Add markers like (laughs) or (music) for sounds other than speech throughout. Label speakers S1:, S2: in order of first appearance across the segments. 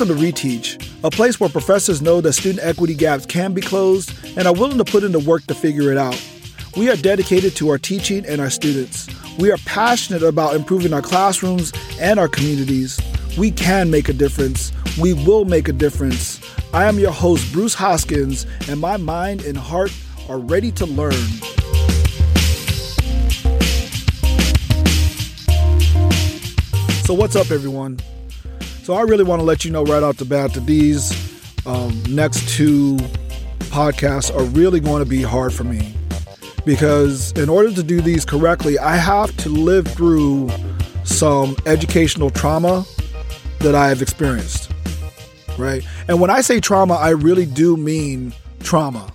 S1: Welcome to Reteach, a place where professors know that student equity gaps can be closed and are willing to put in the work to figure it out. We are dedicated to our teaching and our students. We are passionate about improving our classrooms and our communities. We can make a difference. We will make a difference. I am your host, Bruce Hoskins, and my mind and heart are ready to learn. So, what's up, everyone? So, I really want to let you know right off the bat that these um, next two podcasts are really going to be hard for me because in order to do these correctly, I have to live through some educational trauma that I have experienced. Right? And when I say trauma, I really do mean trauma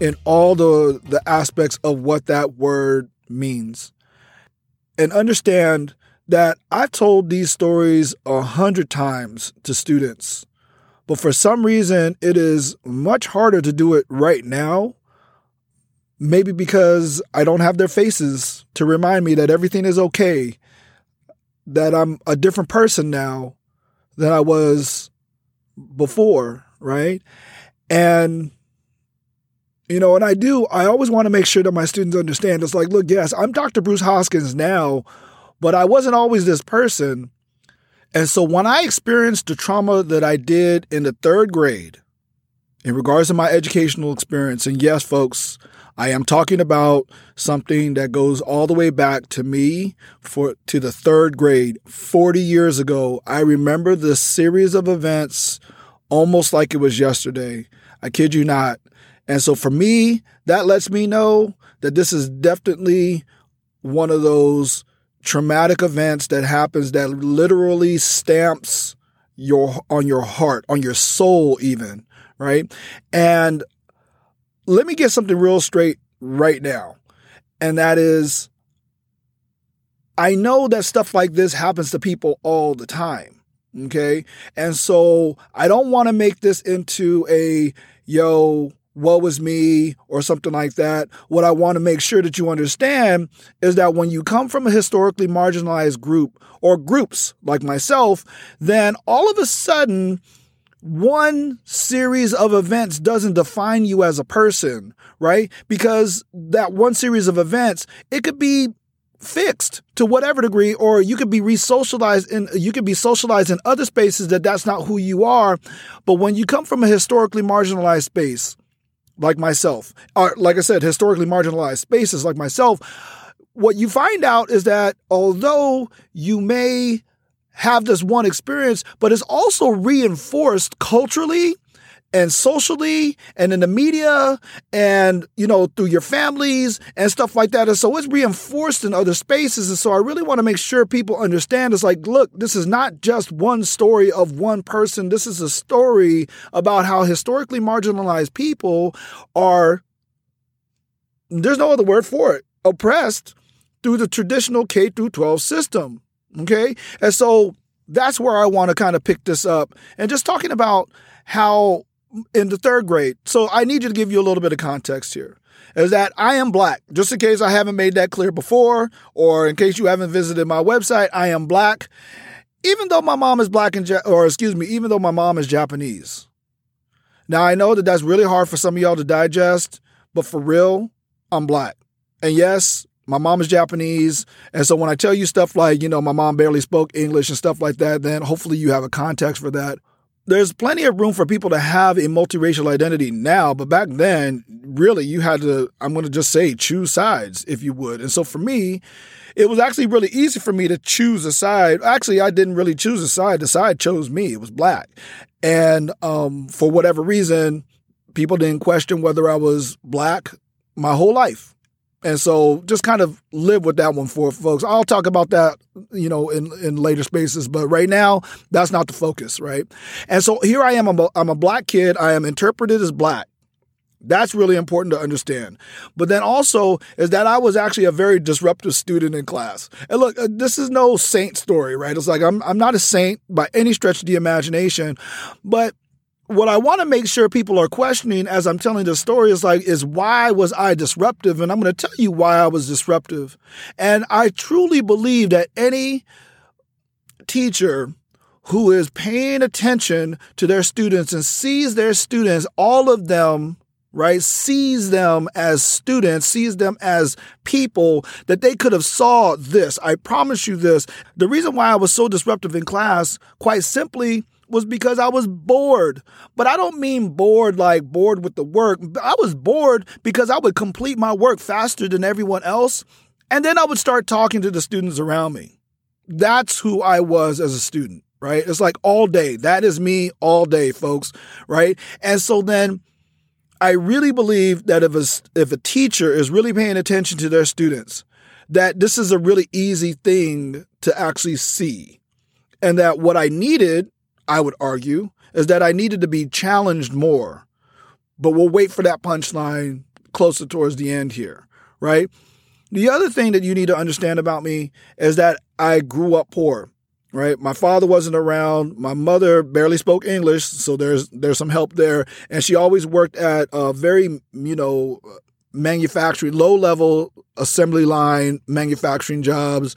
S1: in all the the aspects of what that word means. And understand that I've told these stories a hundred times to students, but for some reason it is much harder to do it right now. Maybe because I don't have their faces to remind me that everything is okay, that I'm a different person now than I was before, right? And you know, and I do, I always want to make sure that my students understand. It's like, look, yes, I'm Dr. Bruce Hoskins now, but I wasn't always this person. And so when I experienced the trauma that I did in the third grade, in regards to my educational experience, and yes, folks, I am talking about something that goes all the way back to me for to the third grade, 40 years ago. I remember this series of events almost like it was yesterday. I kid you not. And so for me, that lets me know that this is definitely one of those traumatic events that happens that literally stamps your on your heart, on your soul even, right? And let me get something real straight right now. And that is I know that stuff like this happens to people all the time. Okay. And so I don't want to make this into a yo, woe was me or something like that. What I want to make sure that you understand is that when you come from a historically marginalized group or groups like myself, then all of a sudden, one series of events doesn't define you as a person, right? Because that one series of events, it could be fixed to whatever degree or you could be re-socialized in you could be socialized in other spaces that that's not who you are but when you come from a historically marginalized space like myself, or like I said, historically marginalized spaces like myself, what you find out is that although you may have this one experience, but it's also reinforced culturally and socially and in the media and you know through your families and stuff like that. And so it's reinforced in other spaces. And so i really want to make sure people understand it's like look this is not just one story of one person. This is a story about how historically marginalized people are there's no other word for it oppressed through the traditional K through 12 system okay? And so that's where I want to kind of pick this up. And just talking about how in the third grade. So I need you to give you a little bit of context here. Is that I am black. Just in case I haven't made that clear before, or in case you haven't visited my website, I am black. Even though my mom is black and, or excuse me, even though my mom is Japanese. Now I know that that's really hard for some of y'all to digest, but for real, I'm black. And yes, my mom is Japanese. And so when I tell you stuff like, you know, my mom barely spoke English and stuff like that, then hopefully you have a context for that there's plenty of room for people to have a multiracial identity now, but back then, really, you had to, I'm going to just say, choose sides, if you would. And so for me, it was actually really easy for me to choose a side. Actually, I didn't really choose a side. The side chose me. It was black. And um, for whatever reason, people didn't question whether I was black my whole life. And so just kind of live with that one for folks. I'll talk about that, you know, in, in later spaces, but right now that's not the focus, right? And so here I am, I'm a, I'm a black kid. I am interpreted as black. That's really important to understand. But then also is that I was actually a very disruptive student in class. And look, uh, this is no saint story, right? It's like I'm I'm not a saint by any stretch of the imagination, but what I want to make sure people are questioning as I'm telling the story is like, is why was I disruptive? And I'm going to tell you why I was disruptive. And I truly believe that any teacher who is paying attention to their students and sees their students, all of them, right, sees them as students, sees them as people that they could have saw this. I promise you this. The reason why I was so disruptive in class, quite simply, was because I was bored. But I don't mean bored like bored with the work. I was bored because I would complete my work faster than everyone else. And then I would start talking to the students around me. That's who I was as a student, right? It's like all day. That is me all day, folks, right? And so then I really believe that if a, if a teacher is really paying attention to their students, that this is a really easy thing to actually see. And that what I needed I would argue, is that I needed to be challenged more. But we'll wait for that punchline closer towards the end here, right? The other thing that you need to understand about me is that I grew up poor, right? My father wasn't around. My mother barely spoke English, so there's there's some help there, and she always worked at a very, you know, manufacturing, low level assembly line manufacturing jobs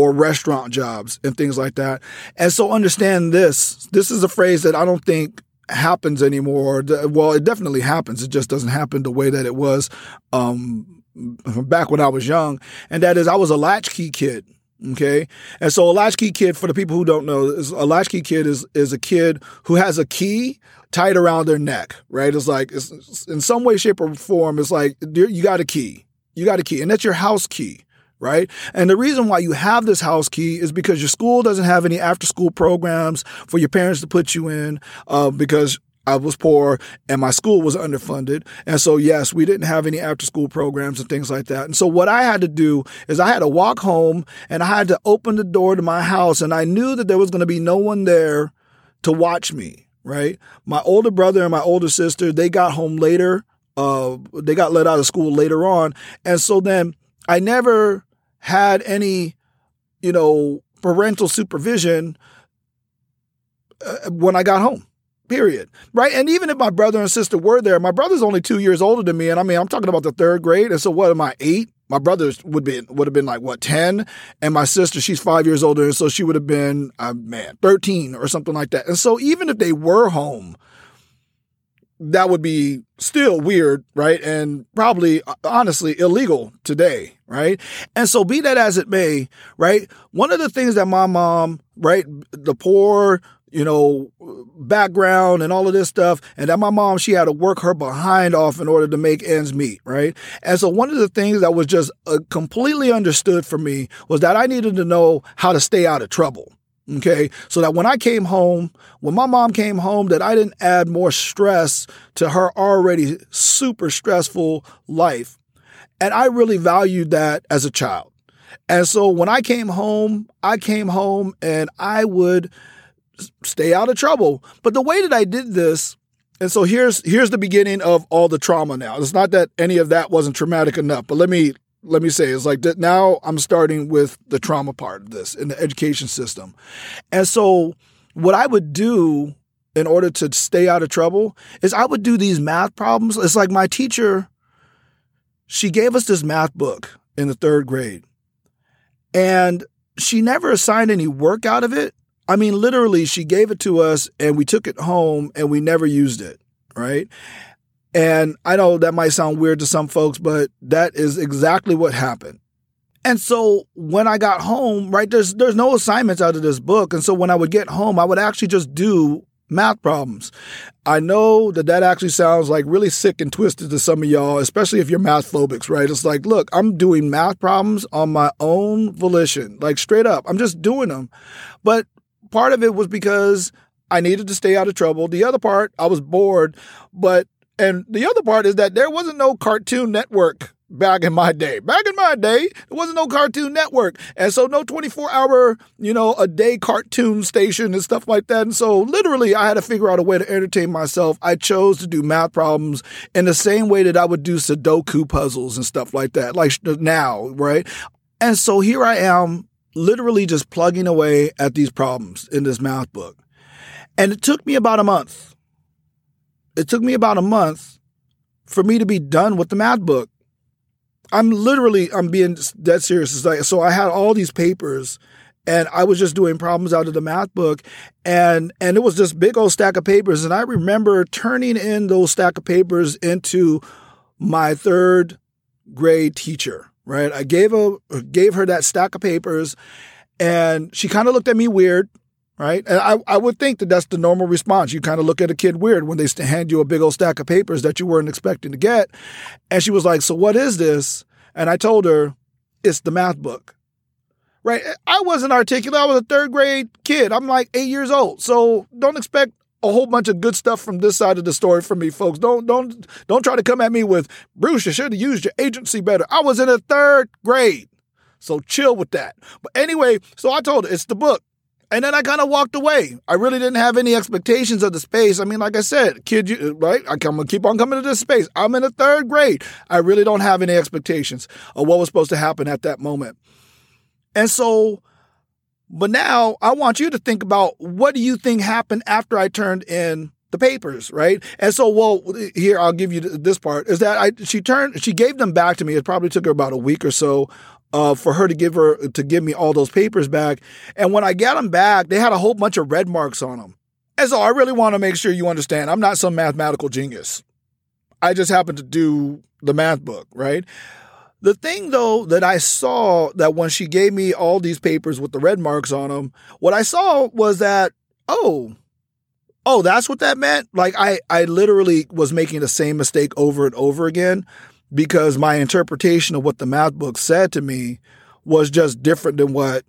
S1: or restaurant jobs and things like that. And so understand this. This is a phrase that I don't think happens anymore. Well, it definitely happens. It just doesn't happen the way that it was um, back when I was young. And that is, I was a latchkey kid. Okay. And so a latchkey kid, for the people who don't know, a latchkey kid is, is a kid who has a key tied around their neck, right? It's like, it's, in some way, shape, or form, it's like you got a key. You got a key, and that's your house key right? And the reason why you have this house key is because your school doesn't have any after school programs for your parents to put you in uh, because I was poor and my school was underfunded. And so, yes, we didn't have any after school programs and things like that. And so, what I had to do is I had to walk home and I had to open the door to my house. And I knew that there was going to be no one there to watch me, right? My older brother and my older sister, they got home later. Uh, they got let out of school later on. And so then I never had any, you know, parental supervision uh, when I got home. Period. Right. And even if my brother and sister were there, my brother's only two years older than me. And I mean, I'm talking about the third grade. And so what am I, eight? My brother would be would have been like what ten, and my sister she's five years older, and so she would have been uh, man thirteen or something like that. And so even if they were home, that would be still weird, right? And probably, uh, honestly, illegal today, right? And so, be that as it may, right? One of the things that my mom, right, the poor, you know, background and all of this stuff, and that my mom, she had to work her behind off in order to make ends meet, right? And so, one of the things that was just uh, completely understood for me was that I needed to know how to stay out of trouble Okay. So that when I came home, when my mom came home, that I didn't add more stress to her already super stressful life. And I really valued that as a child. And so when I came home, I came home and I would stay out of trouble. But the way that I did this, and so here's here's the beginning of all the trauma now. It's not that any of that wasn't traumatic enough, but let me let me say it's like that now I'm starting with the trauma part of this in the education system. And so what I would do in order to stay out of trouble is I would do these math problems. It's like my teacher, she gave us this math book in the third grade. And she never assigned any work out of it. I mean, literally, she gave it to us and we took it home and we never used it. Right. And I know that might sound weird to some folks, but that is exactly what happened. And so when I got home, right, there's there's no assignments out of this book, and so when I would get home, I would actually just do math problems. I know that that actually sounds like really sick and twisted to some of y'all, especially if you're math phobics, right? It's like, look, I'm doing math problems on my own volition, like straight up. I'm just doing them. But part of it was because I needed to stay out of trouble. The other part, I was bored, but and the other part is that there wasn't no Cartoon Network back in my day. Back in my day, there wasn't no Cartoon Network. And so no 24 hour, you know, a day cartoon station and stuff like that. And so literally I had to figure out a way to entertain myself. I chose to do math problems in the same way that I would do Sudoku puzzles and stuff like that, like now, right? And so here I am literally just plugging away at these problems in this math book. And it took me about a month it took me about a month for me to be done with the math book. I'm literally, I'm being dead serious. Like, so I had all these papers and I was just doing problems out of the math book and and it was this big old stack of papers and I remember turning in those stack of papers into my third grade teacher, right? I gave a gave her that stack of papers and she kind of looked at me weird, right? And I, I would think that that's the normal response. You kind of look at a kid weird when they hand you a big old stack of papers that you weren't expecting to get. And she was like, "So what is this?" And I told her, "It's the math book." right? I wasn't articulate. I was a third grade kid. I'm like eight years old. So don't expect a whole bunch of good stuff from this side of the story from me, folks. Don't don't don't try to come at me with Bruce, you should have used your agency better. I was in a third grade. So chill with that. But anyway, so I told her it's the book. And then I kind of walked away. I really didn't have any expectations of the space. I mean, like I said, kid, you, right? I come, keep on coming to this space. I'm in the third grade. I really don't have any expectations of what was supposed to happen at that moment. And so, but now I want you to think about what do you think happened after I turned in the papers, right? And so, well, here I'll give you this part is that I she turned she gave them back to me. It probably took her about a week or so uh, for her to give her to give me all those papers back. And when I got them back, they had a whole bunch of red marks on them. And so, I really want to make sure you understand. I'm not some mathematical genius. I just happen to do the math book, right? The thing though that I saw that when she gave me all these papers with the red marks on them, what I saw was that, oh, oh, that's what that meant? Like I, I literally was making the same mistake over and over again because my interpretation of what the math book said to me was just different than what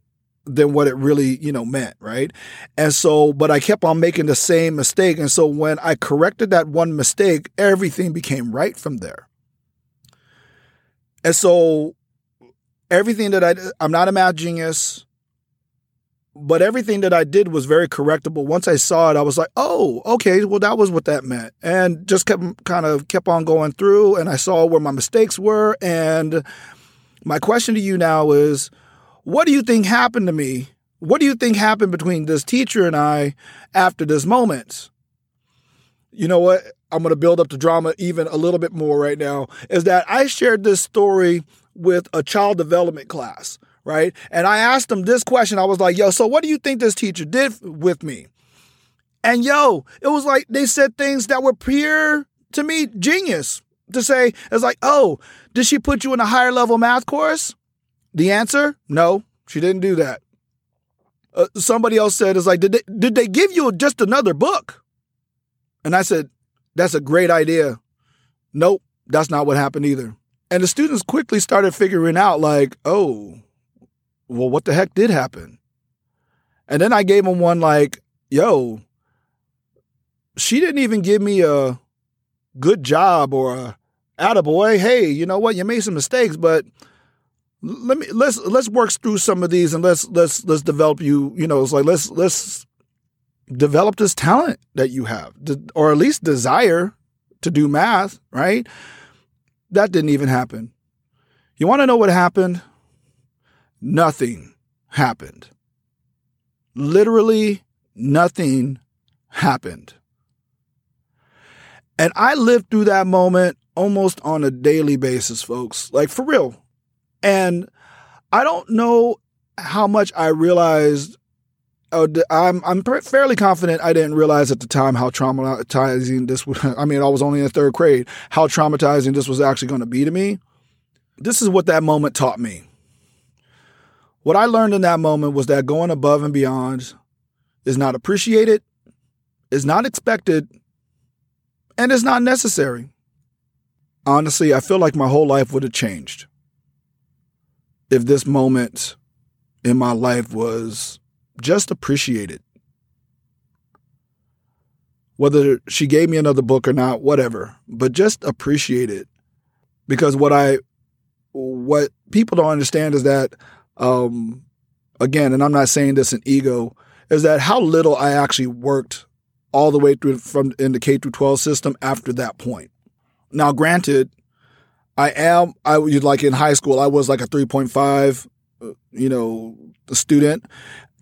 S1: than what it really, you know, meant, right? And so, but I kept on making the same mistake. And so when I corrected that one mistake, everything became right from there. And so everything that I I'm not a math genius, but everything that I did was very correctable. Once I saw it, I was like, "Oh, okay, well that was what that meant." And just kept kind of kept on going through and I saw where my mistakes were and my question to you now is what do you think happened to me? What do you think happened between this teacher and I after this moment? You know what? I'm going to build up the drama even a little bit more right now, is that I shared this story with a child development class, right? And I asked them this question. I was like, yo, so what do you think this teacher did with me? And yo, it was like they said things that were pure to me genius to say, it's like, oh, did she put you in a higher level math course? The answer, no, she didn't do that. Uh, somebody else said, it's like, did they, did they give you just another book? And I said, that's a great idea. Nope, that's not what happened either. And the students quickly started figuring out, like, oh, well, what the heck did happen? And then I gave him one like, yo, she didn't even give me a good job or a attaboy. Hey, you know what? You made some mistakes, but let me let's let's work through some of these and let's let's let's develop you. You know, it's like let's let's develop this talent that you have, or at least desire to do math, right? That didn't even happen. You want to know what happened? Nothing happened. Literally nothing happened. And I lived through that moment almost on a daily basis, folks, like for real. And I don't know how much I realized Oh, I'm I'm fairly confident I didn't realize at the time how traumatizing this would. (laughs) I mean, I was only in third grade. How traumatizing this was actually going to be to me. This is what that moment taught me. What I learned in that moment was that going above and beyond is not appreciated, is not expected, and is not necessary. Honestly, I feel like my whole life would have changed if this moment in my life was just appreciated. Whether she gave me another book or not, whatever, but just appreciate it. Because what I, what people don't understand is that, um, again, and I'm not saying this in ego, is that how little I actually worked all the way through from in the K through 12 system after that point. Now, granted, I am I like in high school I was like a 3.5 uh, you know student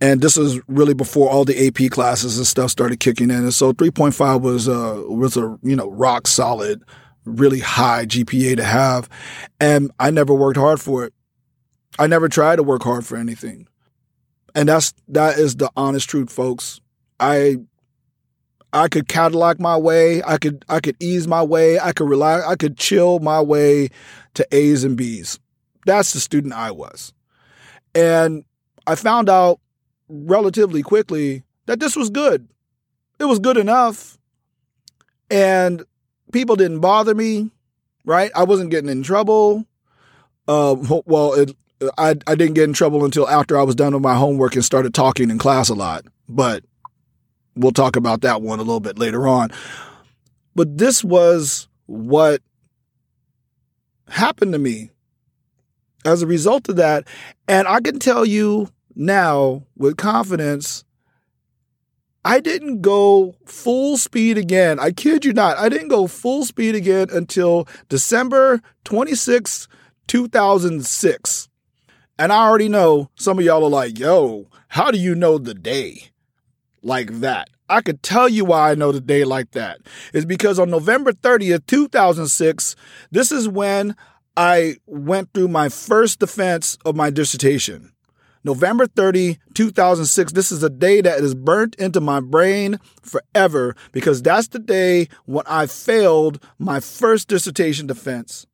S1: and this is really before all the AP classes and stuff started kicking in. And so 3.5 was a was a you know rock solid, really high GPA to have, and I never worked hard for it. I never tried to work hard for anything. And that's that is the honest truth, folks. I I could Cadillac my way, I could I could ease my way, I could rely I could chill my way to A's and B's. That's the student I was. And I found out relatively quickly that this was good. It was good enough. And people didn't bother me, right? I wasn't getting in trouble. Uh, (laughs) well, it, I, I didn't get in trouble until after I was done with my homework and started talking in class a lot. But we'll talk about that one a little bit later on. But this was what happened to me as a result of that. And I can tell you now with confidence, I didn't go full speed again. I kid you not. I didn't go full speed again until December 26, 2006. And I already know some of y'all are like, yo, how do you know the day like that? I could tell you why I know the day like that. Is because on November 30th, 2006, this is when I went through my first defense of my dissertation. November 30, 2006. This is a day that is burnt into my brain forever because that's the day when I failed my first dissertation defense.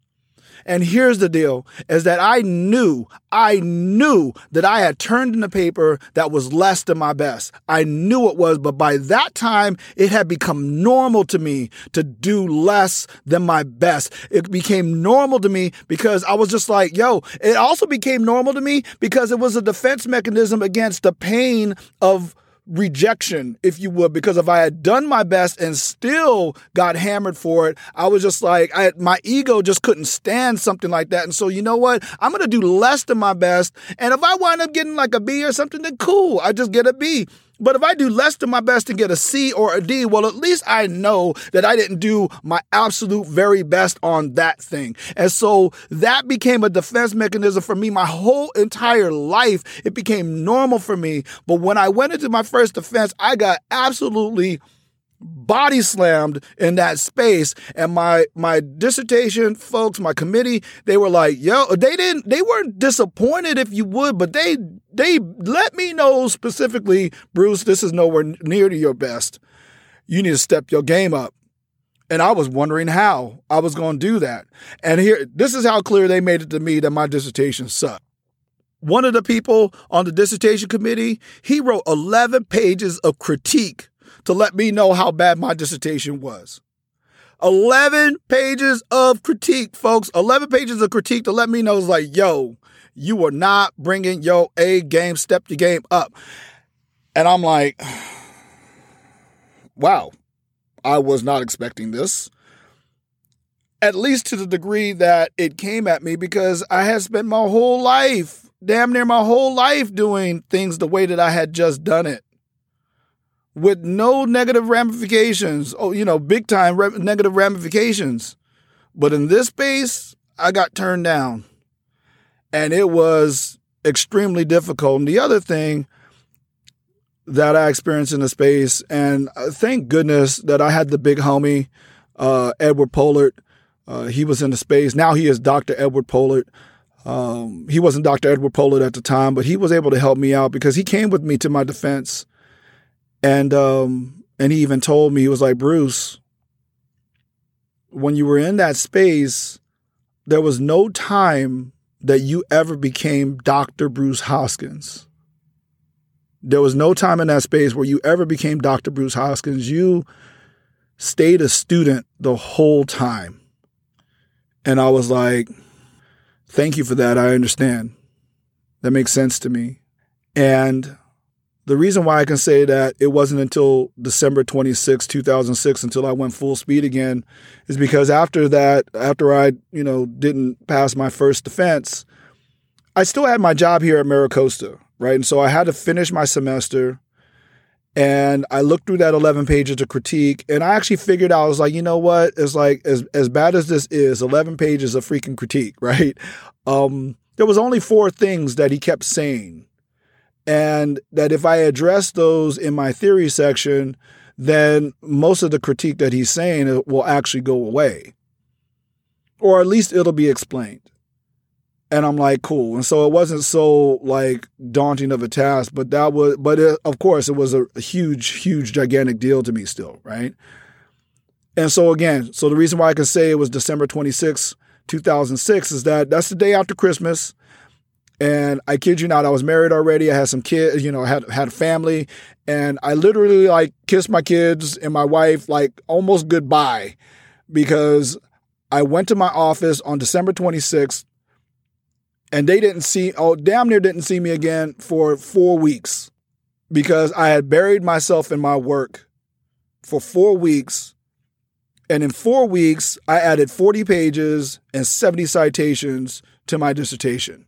S1: And here's the deal is that I knew, I knew that I had turned in a paper that was less than my best. I knew it was, but by that time, it had become normal to me to do less than my best. It became normal to me because I was just like, yo, it also became normal to me because it was a defense mechanism against the pain of rejection, if you would, because if I had done my best and still got hammered for it, I was just like, I, my ego just couldn't stand something like that. And so, you know what? I'm going to do less than my best. And if I wind up getting like a B or something, then cool. I just get a B. But if I do less than my best to get a C or a D, well, at least I know that I didn't do my absolute very best on that thing. And so that became a defense mechanism for me my whole entire life. It became normal for me. But when I went into my first defense, I got absolutely body slammed in that space. And my my dissertation folks my committee they were like yo they didn't they weren't disappointed if you would but they they let me know specifically bruce this is nowhere near to your best. You need to step your game up. And i was wondering how i was going to do that. And here this is how clear they made it to me that my dissertation sucked. One of the people on the dissertation committee he wrote 11 pages of critique to let me know how bad my dissertation was. 11 pages of critique, folks. 11 pages of critique to let me know is like, yo, you are not bringing your A game, step your game up. And I'm like, wow, I was not expecting this. At least to the degree that it came at me because I had spent my whole life, damn near my whole life, doing things the way that I had just done it with no negative ramifications. Oh, you know, big time re- negative ramifications. But in this space, I got turned down. And it was extremely difficult. And the other thing that I experienced in the space, and uh, thank goodness that I had the big homie, uh, Edward Pollard. Uh, he was in the space. Now he is Dr. Edward Pollard. Um, he wasn't Dr. Edward Pollard at the time, but he was able to help me out because he came with me to my defense and um, and he even told me he was like Bruce, when you were in that space, there was no time that you ever became Dr. Bruce Hoskins. There was no time in that space where you ever became Dr. Bruce Hoskins. You stayed a student the whole time. And I was like, thank you for that. I understand. That makes sense to me. And the reason why I can say that it wasn't until December 26, 2006 until I went full speed again is because after that, after I, you know, didn't pass my first defense, I still had my job here at MiraCosta, right? And so I had to finish my semester and I looked through that 11 pages of critique and I actually figured out I was like, you know what? It's like as as bad as this is, 11 pages of freaking critique, (laughs) right? Um there was only four things that he kept saying and that if I address those in my theory section, then most of the critique that he's saying will actually go away. Or at least it'll be explained. and I'm like, cool. And so it wasn't so like daunting of a task, but that was, but it, of course, it was a, huge, huge, gigantic deal to me still, right? And so again, so the reason why I can say it was December 26, 2006 is that that's the day after Christmas. And I kid you not, I was married already. I had some kids, you know, had had a family, and I literally like kissed my kids and my wife like almost goodbye because I went to my office on December 26th and they didn't see oh damn near didn't see me again for 4 weeks because I had buried myself in my work for 4 weeks and in 4 weeks I added 40 pages and 70 citations to my dissertation.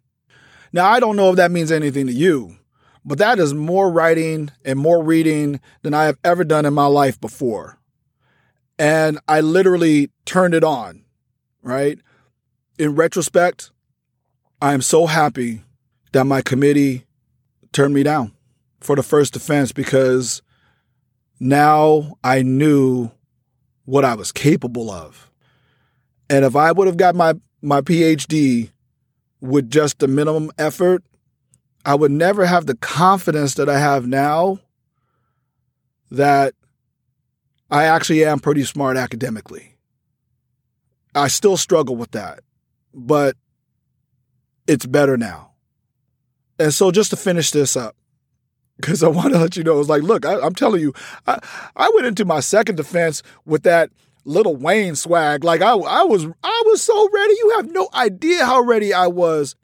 S1: Now I don't know if that means anything to you, but that is more writing and more reading than I have ever done in my life before. And I literally turned it on, right? In retrospect, I am so happy that my committee turned me down for the first defense because now I knew what I was capable of. And if I would have got my, my PhD with just the minimum effort, I would never have the confidence that I have now that I actually am pretty smart academically. I still struggle with that, but it's better now. And so, just to finish this up, because I want to let you know, it's like, look, I, am telling you, I, I went into my second defense with that Lil Wayne swag. Like I, I was, I was so ready. You have no idea how ready I was.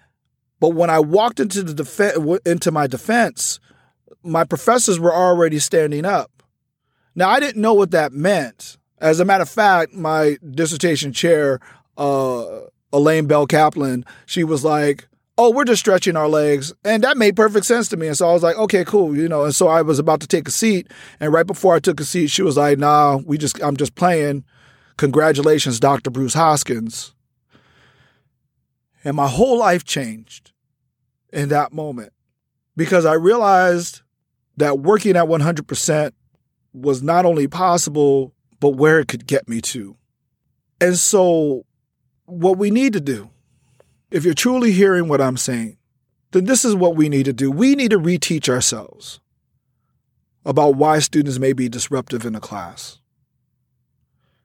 S1: But when I walked into the defense, into my defense, my professors were already standing up. Now I didn't know what that meant. As a matter of fact, my dissertation chair, uh, Elaine Bell Kaplan, she was like, "Oh, we're just stretching our legs," and that made perfect sense to me. And so I was like, "Okay, cool," you know. And so I was about to take a seat, and right before I took a seat, she was like, "Nah, we just, I'm just playing." Congratulations, Dr. Bruce Hoskins. And my whole life changed in that moment because I realized that working at 100% was not only possible, but where it could get me to. And so, what we need to do, if you're truly hearing what I'm saying, then this is what we need to do. We need to reteach ourselves about why students may be disruptive in a class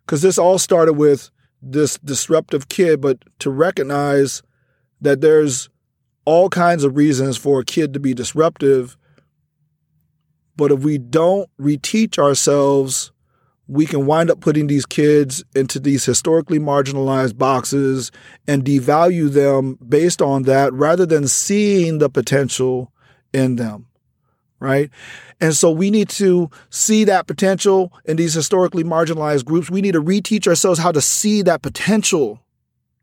S1: because this all started with this disruptive kid, but to recognize that there's all kinds of reasons for a kid to be disruptive. But if we don't reteach ourselves, we can wind up putting these kids into these historically marginalized boxes and devalue them based on that rather than seeing the potential in them right? And so we need to see that potential in these historically marginalized groups. We need to reteach ourselves how to see that potential,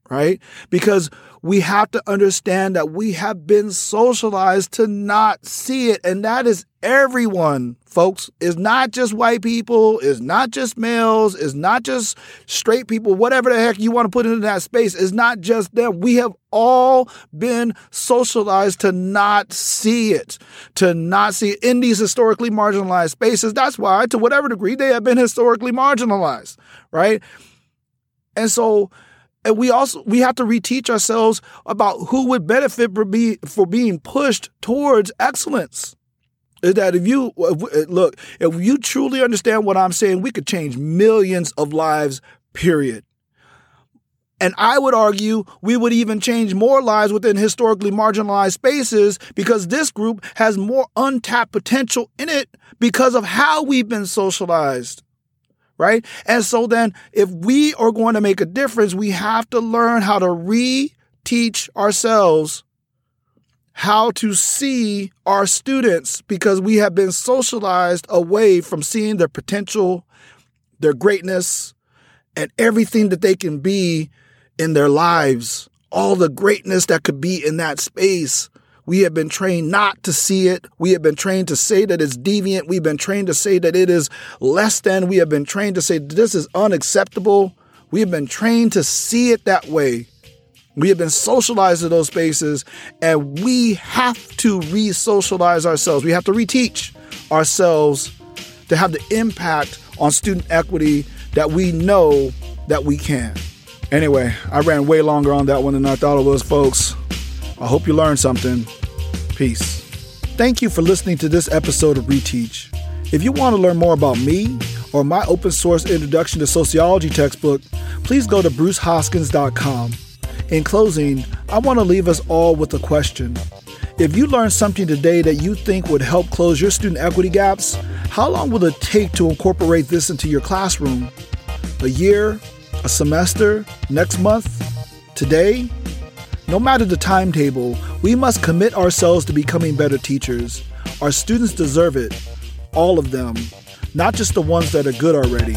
S1: right? Because we have to understand that we have been socialized to not see it. And that is everyone, folks. Is not just white people, is not just males, is not just straight people, whatever the heck you want to put into that space, is not just them. We have all been socialized to not see it, to not see it in these historically marginalized spaces. That's why, to whatever degree, they have been historically marginalized, right? And so and we also we have to reteach ourselves about who would benefit for be for being pushed towards excellence. Is that if you look if you truly understand what i'm saying we could change millions of lives period. And I would argue we would even change more lives within historically marginalized spaces because this group has more untapped potential in it because of how we've been socialized right? And so then, if we are going to make a difference, we have to learn how to reteach ourselves how to see our students because we have been socialized away from seeing their potential, their greatness, and everything that they can be in their lives, all the greatness that could be in that space. We have been trained not to see it. We have been trained to say that it's deviant. We've been trained to say that it is less than. We have been trained to say this is unacceptable. We have been trained to see it that way. We have been socialized to those spaces, and we have to re socialize ourselves. We have to reteach ourselves to have the impact on student equity that we know that we can. Anyway, I ran way longer on that one than I thought it was, folks. I hope you learned something. Peace. Thank you for listening to this episode of Reteach. If you want to learn more about me or my open source introduction to sociology textbook, please go to brucehoskins.com. In closing, I want to leave us all with a question. If you learned something today that you think would help close your student equity gaps, how long will it take to incorporate this into your classroom? A year? A semester? Next month? Today? No matter the timetable, we must commit ourselves to becoming better teachers. Our students deserve it. All of them. Not just the ones that are good already.